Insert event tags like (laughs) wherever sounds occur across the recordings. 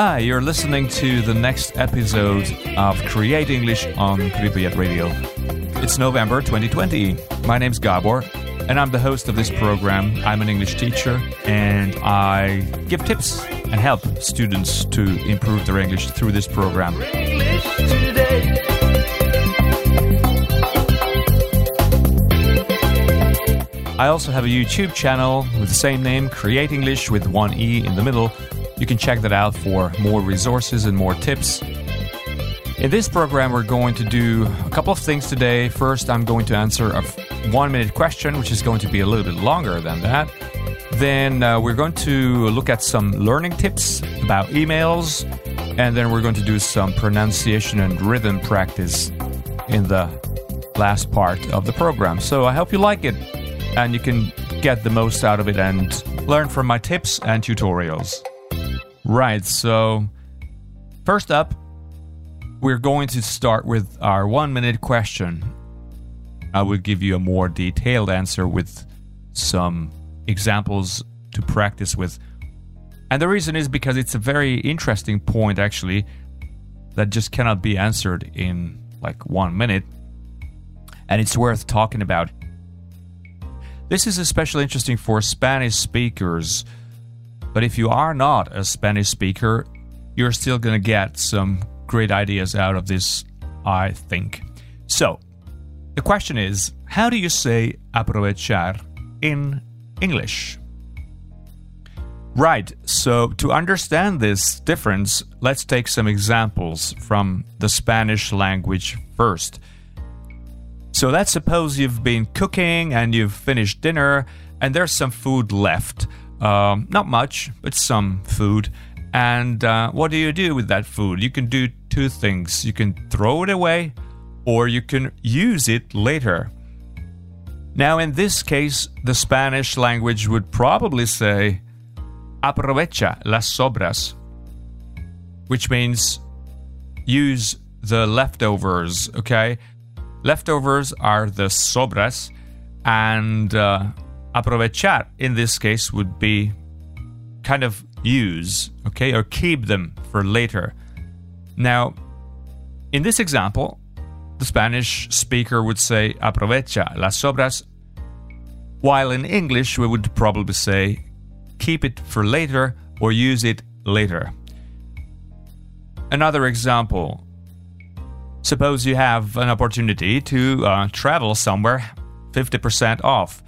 Hi, you're listening to the next episode of Create English on Ripollet Radio. It's November 2020. My name's Gabor, and I'm the host of this program. I'm an English teacher, and I give tips and help students to improve their English through this program. I also have a YouTube channel with the same name, Create English with one E in the middle. You can check that out for more resources and more tips. In this program, we're going to do a couple of things today. First, I'm going to answer a one minute question, which is going to be a little bit longer than that. Then, uh, we're going to look at some learning tips about emails. And then, we're going to do some pronunciation and rhythm practice in the last part of the program. So, I hope you like it and you can get the most out of it and learn from my tips and tutorials. Right, so first up, we're going to start with our one minute question. I will give you a more detailed answer with some examples to practice with. And the reason is because it's a very interesting point, actually, that just cannot be answered in like one minute. And it's worth talking about. This is especially interesting for Spanish speakers, but if you are not a Spanish speaker, you're still going to get some great ideas out of this, I think. So, the question is how do you say aprovechar in English? Right, so to understand this difference, let's take some examples from the Spanish language first. So let's suppose you've been cooking and you've finished dinner and there's some food left. Um, not much, but some food. And uh, what do you do with that food? You can do two things. You can throw it away or you can use it later. Now, in this case, the Spanish language would probably say aprovecha las sobras, which means use the leftovers, okay? Leftovers are the sobras, and uh, aprovechar in this case would be kind of use, okay, or keep them for later. Now, in this example, the Spanish speaker would say aprovecha las sobras, while in English we would probably say keep it for later or use it later. Another example Suppose you have an opportunity to uh, travel somewhere 50% off.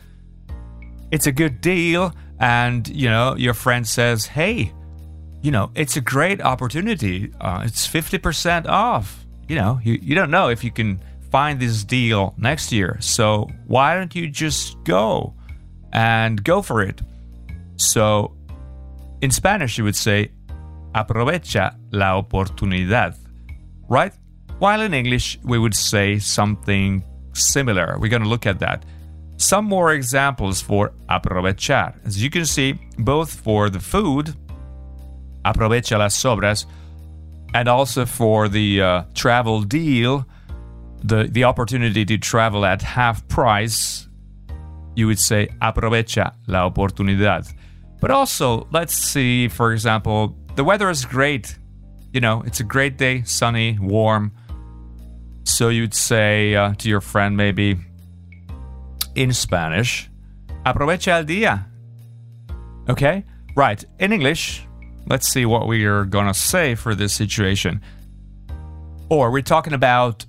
It's a good deal, and you know, your friend says, Hey, you know, it's a great opportunity. Uh, it's 50% off. You know, you, you don't know if you can find this deal next year. So why don't you just go and go for it? So in Spanish, you would say, aprovecha la oportunidad, right? While in English, we would say something similar. We're going to look at that. Some more examples for aprovechar. As you can see, both for the food, aprovecha las sobras, and also for the uh, travel deal, the, the opportunity to travel at half price, you would say aprovecha la oportunidad. But also, let's see, for example, the weather is great. You know, it's a great day, sunny, warm. So you'd say uh, to your friend, maybe in Spanish, aprovecha el día. Okay? Right. In English, let's see what we are going to say for this situation. Or we're talking about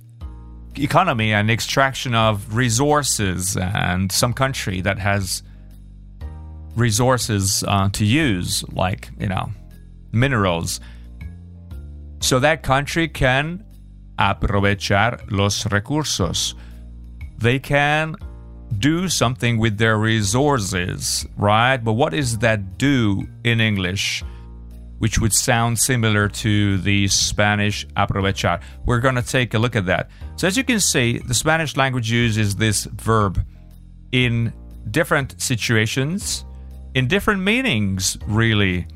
economy and extraction of resources and some country that has resources uh, to use, like, you know, minerals. So that country can aprovechar los recursos. They can do something with their resources, right? But what is that do in English? Which would sound similar to the Spanish aprovechar. We're going to take a look at that. So, as you can see, the Spanish language uses this verb in different situations, in different meanings, really.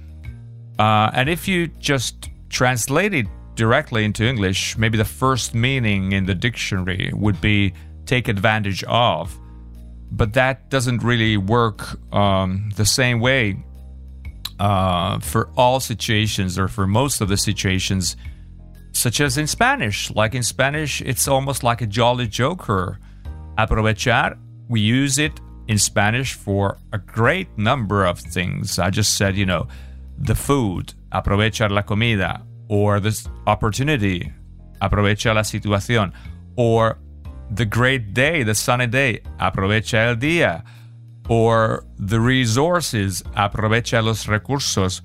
Uh, and if you just translate it directly into English, maybe the first meaning in the dictionary would be take advantage of. But that doesn't really work um, the same way uh, for all situations or for most of the situations, such as in Spanish. Like in Spanish, it's almost like a jolly joker. Aprovechar, we use it in Spanish for a great number of things. I just said, you know, the food, aprovechar la comida, or this opportunity, aprovecha la situación, or the great day, the sunny day, aprovecha el día, or the resources, aprovecha los recursos.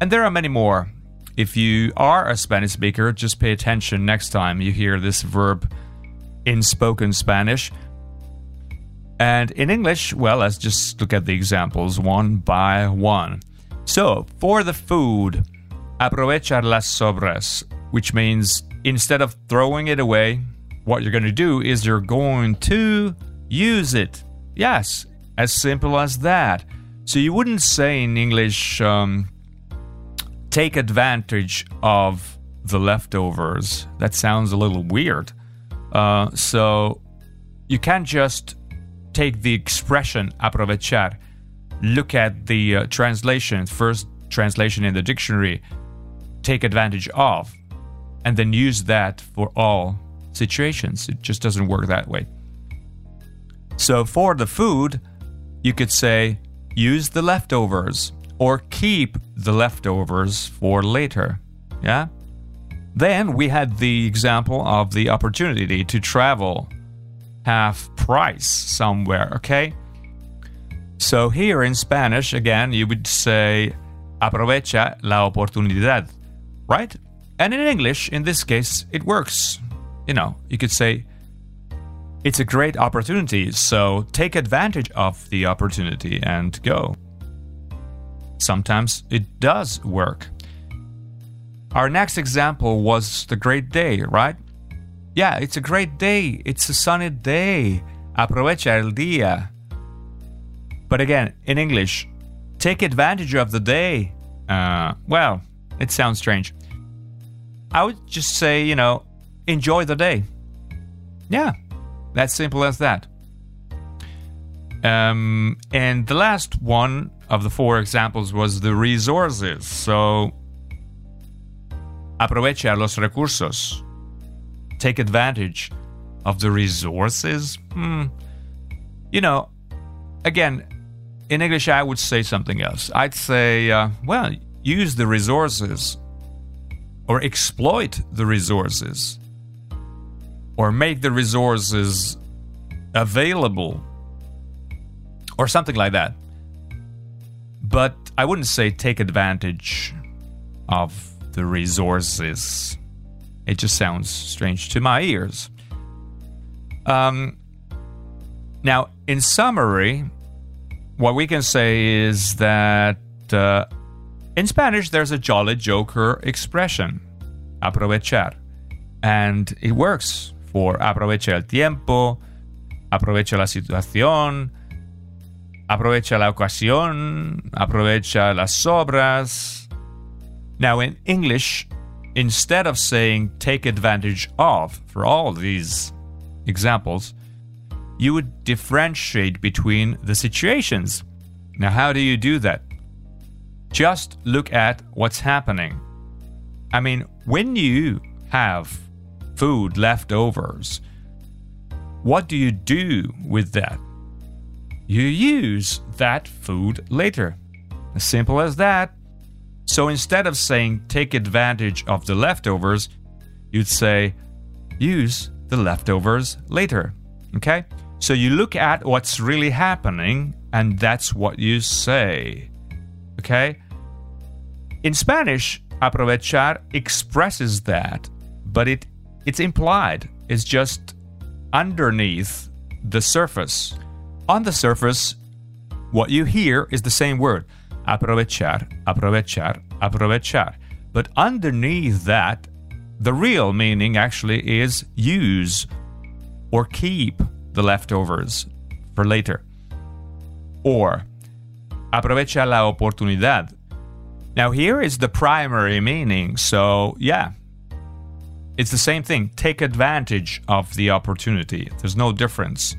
And there are many more. If you are a Spanish speaker, just pay attention next time you hear this verb in spoken Spanish. And in English, well, let's just look at the examples one by one. So, for the food, aprovechar las sobras, which means instead of throwing it away, what you're going to do is you're going to use it. Yes, as simple as that. So you wouldn't say in English, um, take advantage of the leftovers. That sounds a little weird. Uh, so you can't just take the expression aprovechar, look at the uh, translation, first translation in the dictionary, take advantage of, and then use that for all situations. It just doesn't work that way. So for the food, you could say use the leftovers or keep the leftovers for later. Yeah? Then we had the example of the opportunity to travel half price somewhere, okay? So here in Spanish, again, you would say aprovecha la oportunidad, right? And in English, in this case, it works. You know, you could say it's a great opportunity, so take advantage of the opportunity and go. Sometimes it does work. Our next example was the great day, right? Yeah, it's a great day. It's a sunny day. Aprovecha el día. But again, in English, take advantage of the day. Uh, well, it sounds strange. I would just say, you know, enjoy the day. Yeah, that's simple as that. Um, and the last one of the four examples was the resources. So, aprovecha los recursos. Take advantage of the resources. Hmm. You know, again, in English, I would say something else. I'd say, uh, well, use the resources or exploit the resources or make the resources available or something like that. But I wouldn't say take advantage of the resources. It just sounds strange to my ears. Um, now, in summary, what we can say is that uh, in Spanish there's a jolly joker expression, aprovechar, and it works for aprovecha el tiempo, aprovecha la situación, aprovecha la ocasión, aprovecha las sobras. Now, in English, instead of saying take advantage of for all these examples, you would differentiate between the situations. Now, how do you do that? Just look at what's happening. I mean, when you have food leftovers, what do you do with that? You use that food later. As simple as that. So instead of saying take advantage of the leftovers, you'd say use the leftovers later. Okay? So you look at what's really happening and that's what you say. Okay? In Spanish, aprovechar expresses that, but it it's implied. It's just underneath the surface. On the surface, what you hear is the same word aprovechar, aprovechar, aprovechar. But underneath that, the real meaning actually is use or keep the leftovers for later. Or aprovecha la oportunidad. Now, here is the primary meaning, so yeah, it's the same thing. Take advantage of the opportunity. There's no difference.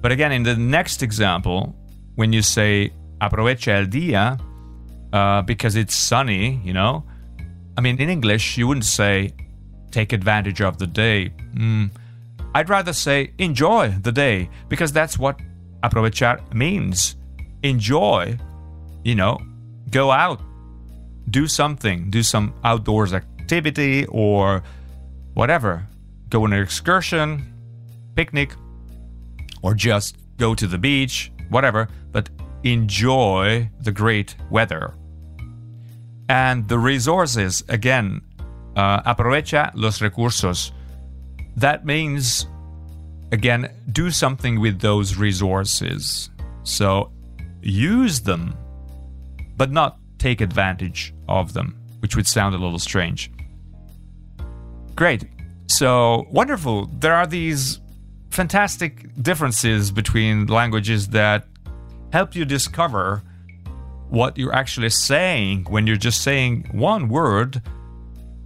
But again, in the next example, when you say aprovecha el día, uh, because it's sunny, you know. I mean, in English, you wouldn't say take advantage of the day. Mm. I'd rather say enjoy the day because that's what aprovechar means. Enjoy, you know, go out, do something, do some outdoors activity or whatever. Go on an excursion, picnic, or just go to the beach, whatever, but enjoy the great weather. And the resources, again, uh, aprovecha los recursos. That means, again, do something with those resources. So use them, but not take advantage of them, which would sound a little strange. Great. So wonderful. There are these fantastic differences between languages that help you discover what you're actually saying when you're just saying one word.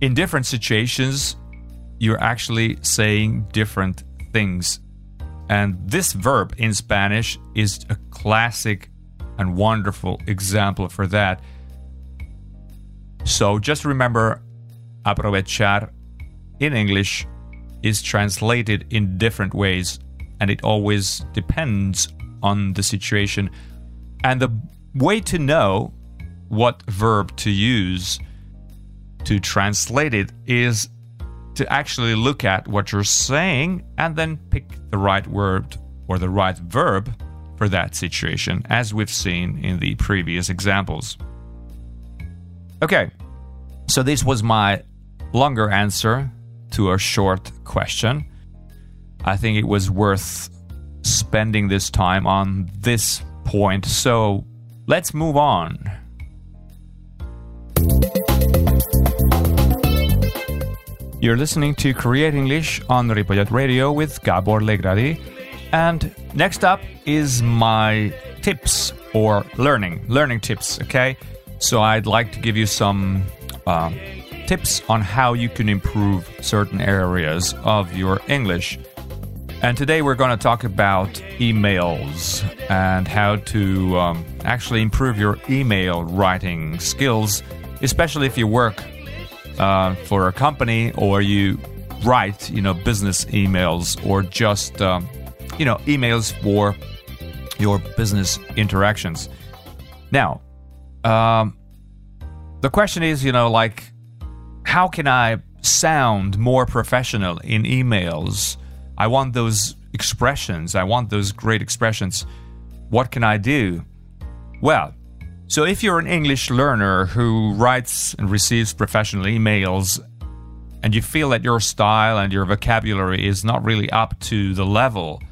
In different situations, you're actually saying different things. And this verb in Spanish is a classic and wonderful example for that. So just remember aprovechar in English is translated in different ways and it always depends on the situation. And the way to know what verb to use to translate it is to actually look at what you're saying and then pick the right word or the right verb for that situation, as we've seen in the previous examples. Okay, so this was my longer answer to a short question. I think it was worth spending this time on this point, so let's move on. You're listening to Create English on Ripollet Radio with Gabor Legradi. And next up is my tips or learning, learning tips, okay? So I'd like to give you some uh, tips on how you can improve certain areas of your English. And today we're going to talk about emails and how to um, actually improve your email writing skills, especially if you work uh, for a company or you write, you know, business emails or just, um, you know, emails for your business interactions. Now, um, the question is, you know, like, how can I sound more professional in emails? I want those expressions. I want those great expressions. What can I do? Well, so if you're an English learner who writes and receives professional emails and you feel that your style and your vocabulary is not really up to the level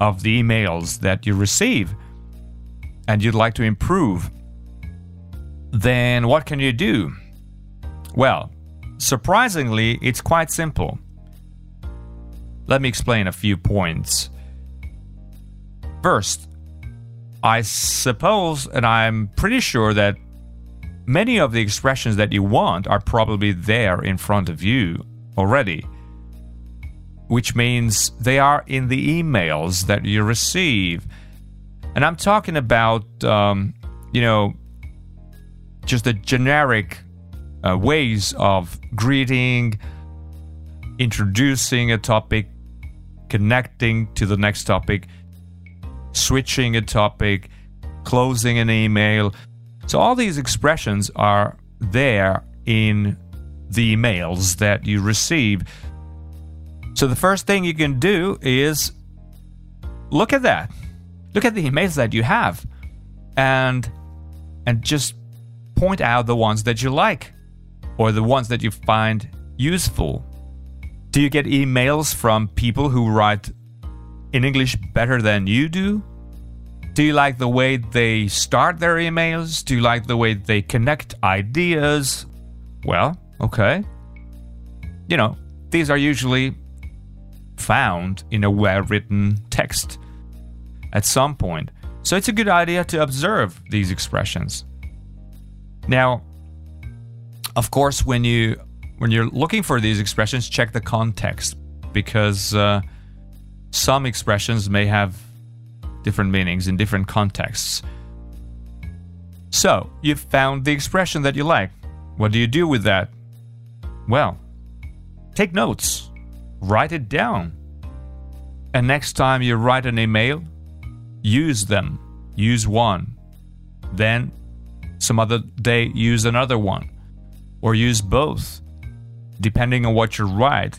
of the emails that you receive and you'd like to improve, then what can you do? Well, surprisingly, it's quite simple. Let me explain a few points. First, I suppose, and I'm pretty sure that many of the expressions that you want are probably there in front of you already, which means they are in the emails that you receive. And I'm talking about, um, you know, just the generic uh, ways of greeting, introducing a topic, connecting to the next topic, switching a topic, closing an email. So, all these expressions are there in the emails that you receive. So, the first thing you can do is look at that. Look at the emails that you have and and just point out the ones that you like or the ones that you find useful. Do you get emails from people who write in English better than you do? Do you like the way they start their emails? Do you like the way they connect ideas? Well, okay. You know, these are usually found in a well written text at some point. So it's a good idea to observe these expressions. Now, of course, when you when you're looking for these expressions, check the context because uh, some expressions may have different meanings in different contexts. So, you've found the expression that you like. What do you do with that? Well, take notes, write it down. And next time you write an email, use them. Use one. Then, some other day, use another one. Or use both, depending on what you write.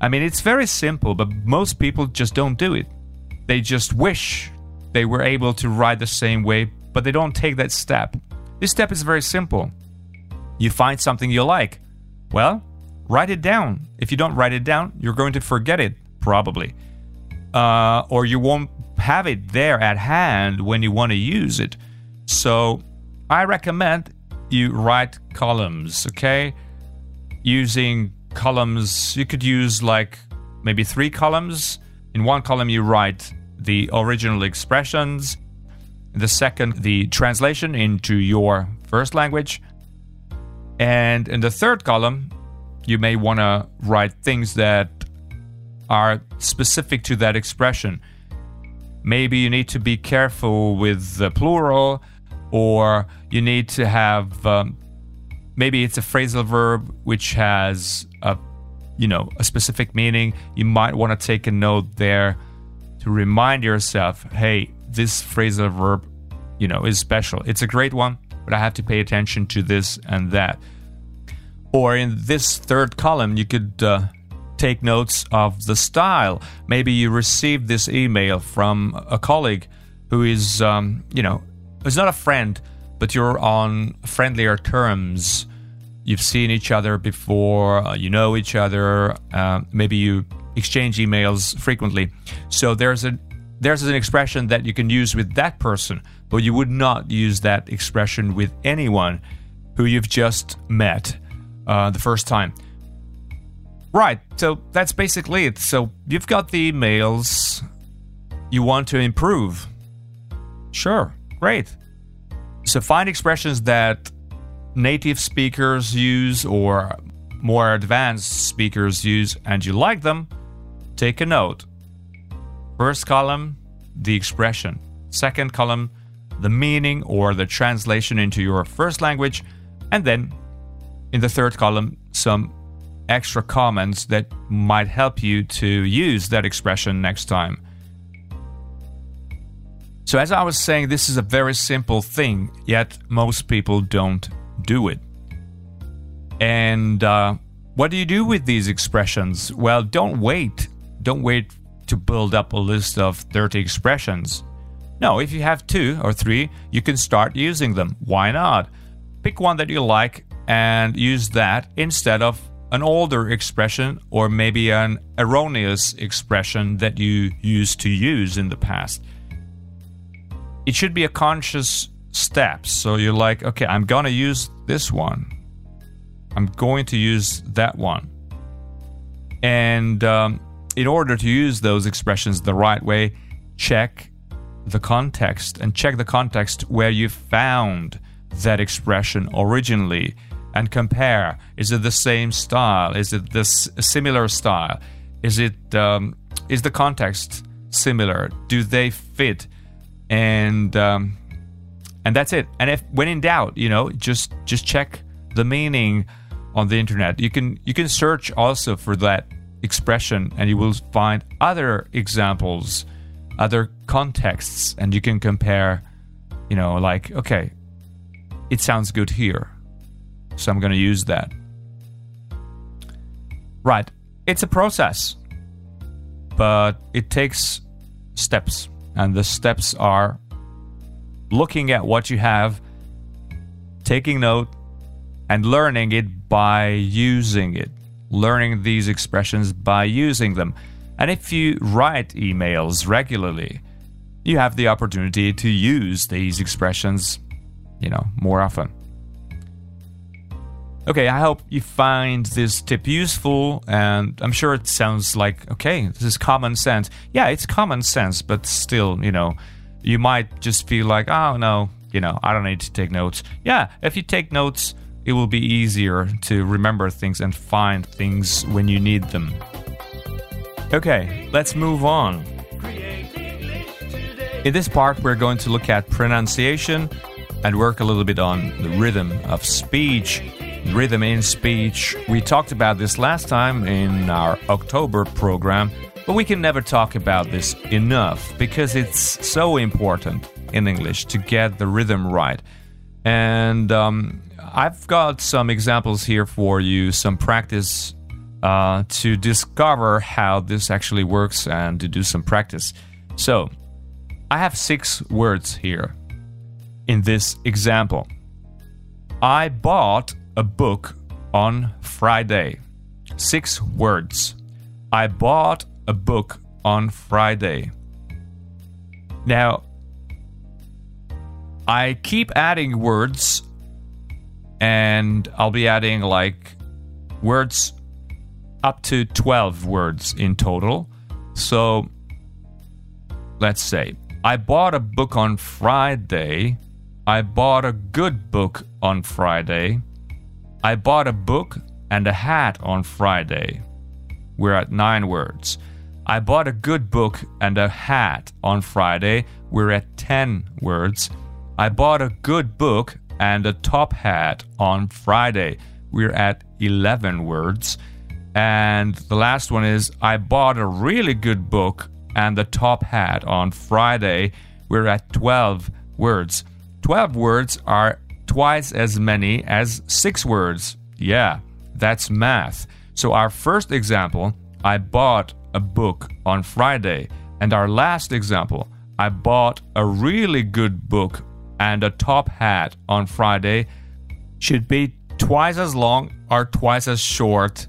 I mean, it's very simple, but most people just don't do it. They just wish they were able to write the same way, but they don't take that step. This step is very simple. You find something you like. Well, write it down. If you don't write it down, you're going to forget it, probably. Uh, or you won't have it there at hand when you want to use it. So I recommend you write columns, okay? Using columns, you could use like maybe three columns. In one column, you write the original expressions, the second, the translation into your first language, and in the third column, you may want to write things that are specific to that expression. Maybe you need to be careful with the plural, or you need to have um, maybe it's a phrasal verb which has a you know a specific meaning. You might want to take a note there to remind yourself hey this phrasal verb you know is special. It's a great one but i have to pay attention to this and that. Or in this third column you could uh, take notes of the style. Maybe you received this email from a colleague who is um, you know is not a friend but you're on friendlier terms. You've seen each other before, uh, you know each other, uh, maybe you exchange emails frequently. So there's a there's an expression that you can use with that person, but you would not use that expression with anyone who you've just met uh, the first time. Right, so that's basically it. So you've got the emails you want to improve. Sure, great. So find expressions that native speakers use or more advanced speakers use and you like them, take a note. First column, the expression. Second column, the meaning or the translation into your first language. And then in the third column, some extra comments that might help you to use that expression next time. So, as I was saying, this is a very simple thing, yet most people don't do it. And uh, what do you do with these expressions? Well, don't wait. Don't wait to build up a list of 30 expressions. No, if you have two or three, you can start using them. Why not? Pick one that you like and use that instead of an older expression or maybe an erroneous expression that you used to use in the past it should be a conscious step. So you're like, okay, I'm gonna use this one. I'm going to use that one. And um, in order to use those expressions the right way, check the context and check the context where you found that expression originally and compare. Is it the same style? Is it this similar style? Is it um, is the context similar? Do they fit? And um, and that's it. And if when in doubt, you know, just just check the meaning on the internet. You can you can search also for that expression, and you will find other examples, other contexts, and you can compare. You know, like okay, it sounds good here, so I'm going to use that. Right, it's a process, but it takes steps. And the steps are looking at what you have, taking note, and learning it by using it. Learning these expressions by using them. And if you write emails regularly, you have the opportunity to use these expressions, you know, more often. Okay, I hope you find this tip useful, and I'm sure it sounds like, okay, this is common sense. Yeah, it's common sense, but still, you know, you might just feel like, oh no, you know, I don't need to take notes. Yeah, if you take notes, it will be easier to remember things and find things when you need them. Okay, let's move on. In this part, we're going to look at pronunciation and work a little bit on the rhythm of speech, rhythm in speech. We talked about this last time in our October program, but we can never talk about this enough because it's so important in English to get the rhythm right. And um, I've got some examples here for you, some practice uh, to discover how this actually works and to do some practice. So, I have six words here in this example. I bought a book on Friday. Six words. I bought a book on Friday. Now, I keep adding words, and I'll be adding like words up to 12 words in total. So, let's say I bought a book on Friday. I bought a good book on Friday. I bought a book and a hat on Friday. We're at nine words. I bought a good book and a hat on Friday. We're at 10 words. I bought a good book and a top hat on Friday. We're at 11 words. And the last one is I bought a really good book and the top hat on Friday. We're at 12 words. 12 words are twice as many as six words. Yeah, that's math. So, our first example, I bought a book on Friday. And our last example, I bought a really good book and a top hat on Friday, should be twice as long or twice as short,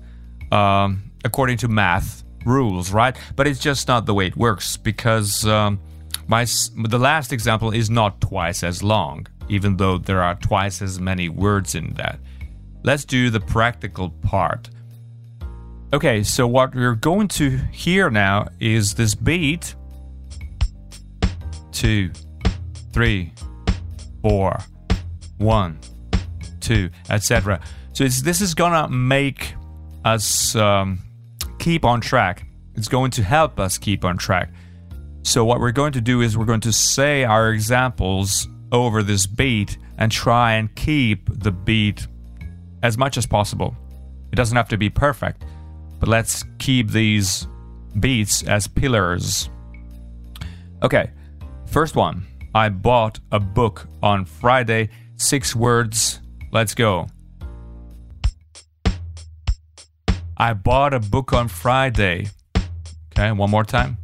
um, according to math rules, right? But it's just not the way it works because. Um, my, the last example is not twice as long, even though there are twice as many words in that. Let's do the practical part. Okay, so what we're going to hear now is this beat. Two, three, four, one, two, etc. So this is gonna make us um, keep on track. It's going to help us keep on track. So, what we're going to do is we're going to say our examples over this beat and try and keep the beat as much as possible. It doesn't have to be perfect, but let's keep these beats as pillars. Okay, first one. I bought a book on Friday. Six words. Let's go. I bought a book on Friday. Okay, one more time.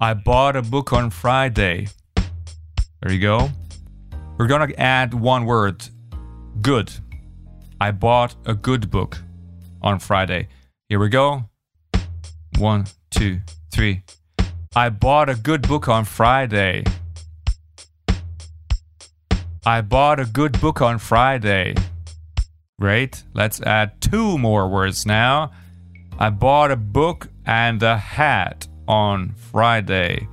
I bought a book on Friday. There you go. We're gonna add one word good. I bought a good book on Friday. Here we go. One, two, three. I bought a good book on Friday. I bought a good book on Friday. Great. Let's add two more words now. I bought a book and a hat on Friday,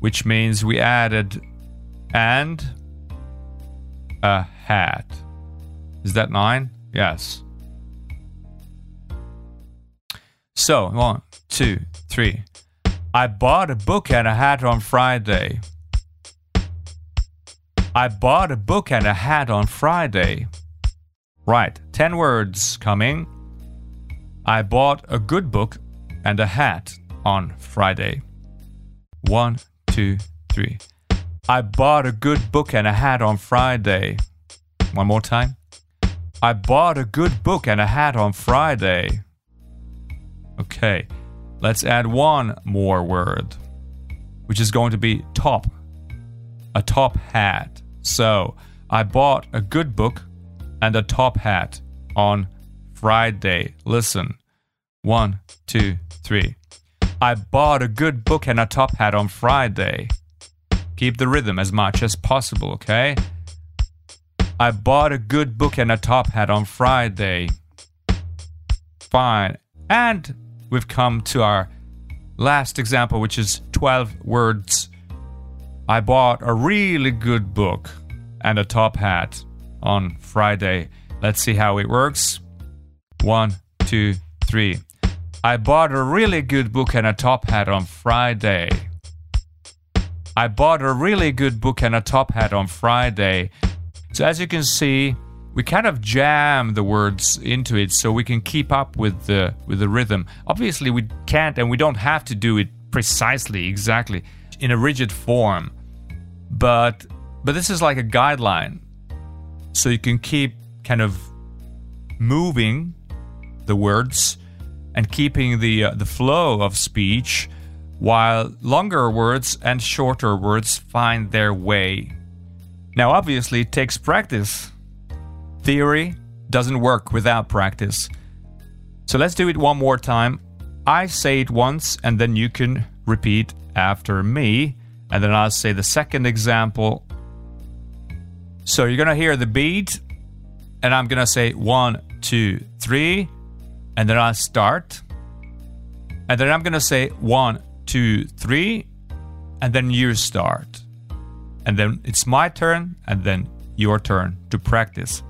which means we added and a hat. Is that nine? Yes. So, one, two, three. I bought a book and a hat on Friday. I bought a book and a hat on Friday. Right, 10 words coming. I bought a good book and a hat on Friday. One, two, three. I bought a good book and a hat on Friday. One more time. I bought a good book and a hat on Friday. Okay, let's add one more word, which is going to be top. A top hat. So, I bought a good book and a top hat on Friday. Listen. One, two, three. I bought a good book and a top hat on Friday. Keep the rhythm as much as possible, okay? I bought a good book and a top hat on Friday. Fine. And we've come to our last example, which is 12 words. I bought a really good book and a top hat on Friday. Let's see how it works. One, two, three. I bought a really good book and a top hat on Friday. I bought a really good book and a top hat on Friday. So, as you can see, we kind of jam the words into it so we can keep up with the with the rhythm. Obviously, we can't and we don't have to do it precisely, exactly in a rigid form. But but this is like a guideline. So you can keep kind of moving the words and keeping the uh, the flow of speech while longer words and shorter words find their way. Now obviously it takes practice Theory doesn't work without practice. So let's do it one more time. I say it once and then you can repeat after me. And then I'll say the second example. So you're gonna hear the beat, and I'm gonna say one, two, three, and then I'll start. And then I'm gonna say one, two, three, and then you start. And then it's my turn, and then your turn to practice.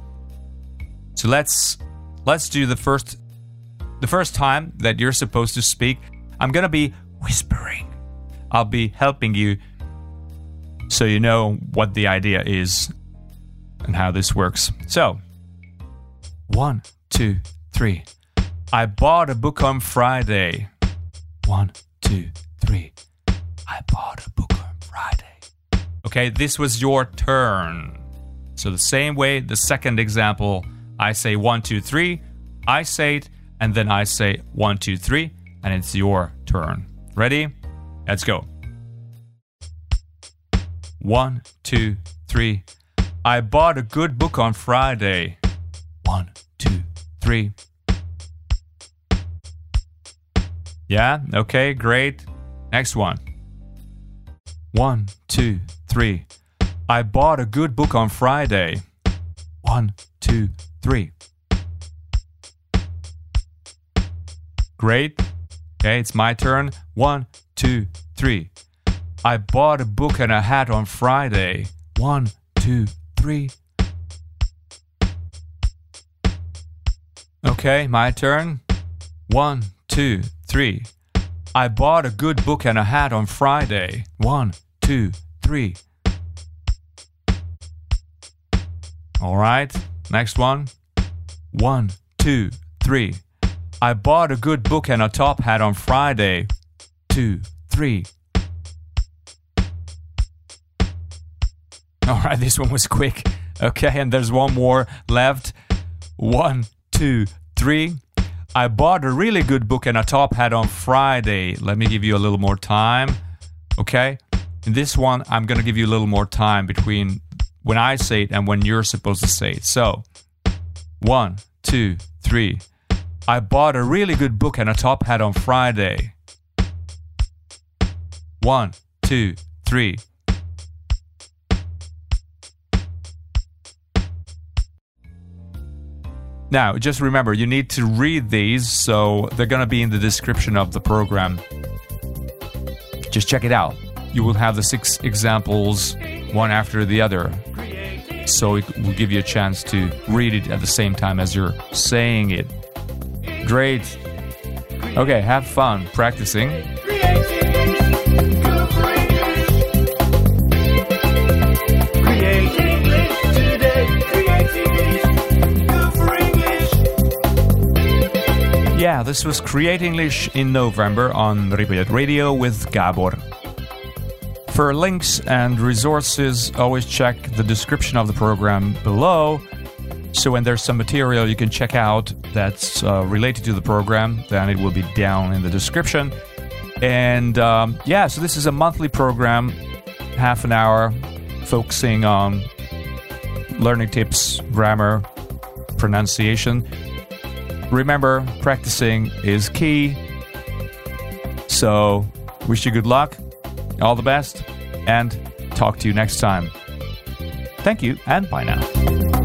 So let's let's do the first the first time that you're supposed to speak. I'm to be whispering. I'll be helping you so you know what the idea is and how this works. So, one, two, three. I bought a book on Friday. One, two, three. I bought a book on Friday. Okay, this was your turn. So, the same way, the second example I say one, two, three, I say it, and then I say one, two, three, and it's your turn. Ready? Let's go. One, two, three. I bought a good book on Friday. One, two, three. Yeah, okay, great. Next one. One, two, three. I bought a good book on Friday. One, two, three. Great. Okay, it's my turn. One, two, three. I bought a book and a hat on Friday. One, two, three. Okay, my turn. One, two, three. I bought a good book and a hat on Friday. One, two, three. All right. Next one. One, two, three. I bought a good book and a top hat on Friday. Two, three. All right, (laughs) this one was quick. Okay, and there's one more left. One, two, three. I bought a really good book and a top hat on Friday. Let me give you a little more time. Okay? In this one, I'm going to give you a little more time between when I say it and when you're supposed to say it. So, one, two, three. I bought a really good book and a top hat on Friday. One, two, three. Now, just remember, you need to read these, so they're going to be in the description of the program. Just check it out. You will have the six examples, one after the other so it will give you a chance to read it at the same time as you're saying it. Great. Okay, have fun practicing. This was Create English in November on Ripollet Radio with Gabor. For links and resources, always check the description of the program below. So when there's some material you can check out that's uh, related to the program, then it will be down in the description. And um, yeah, so this is a monthly program, half an hour, focusing on learning tips, grammar, pronunciation. Remember, practicing is key. So, wish you good luck. All the best, and talk to you next time. Thank you, and bye now.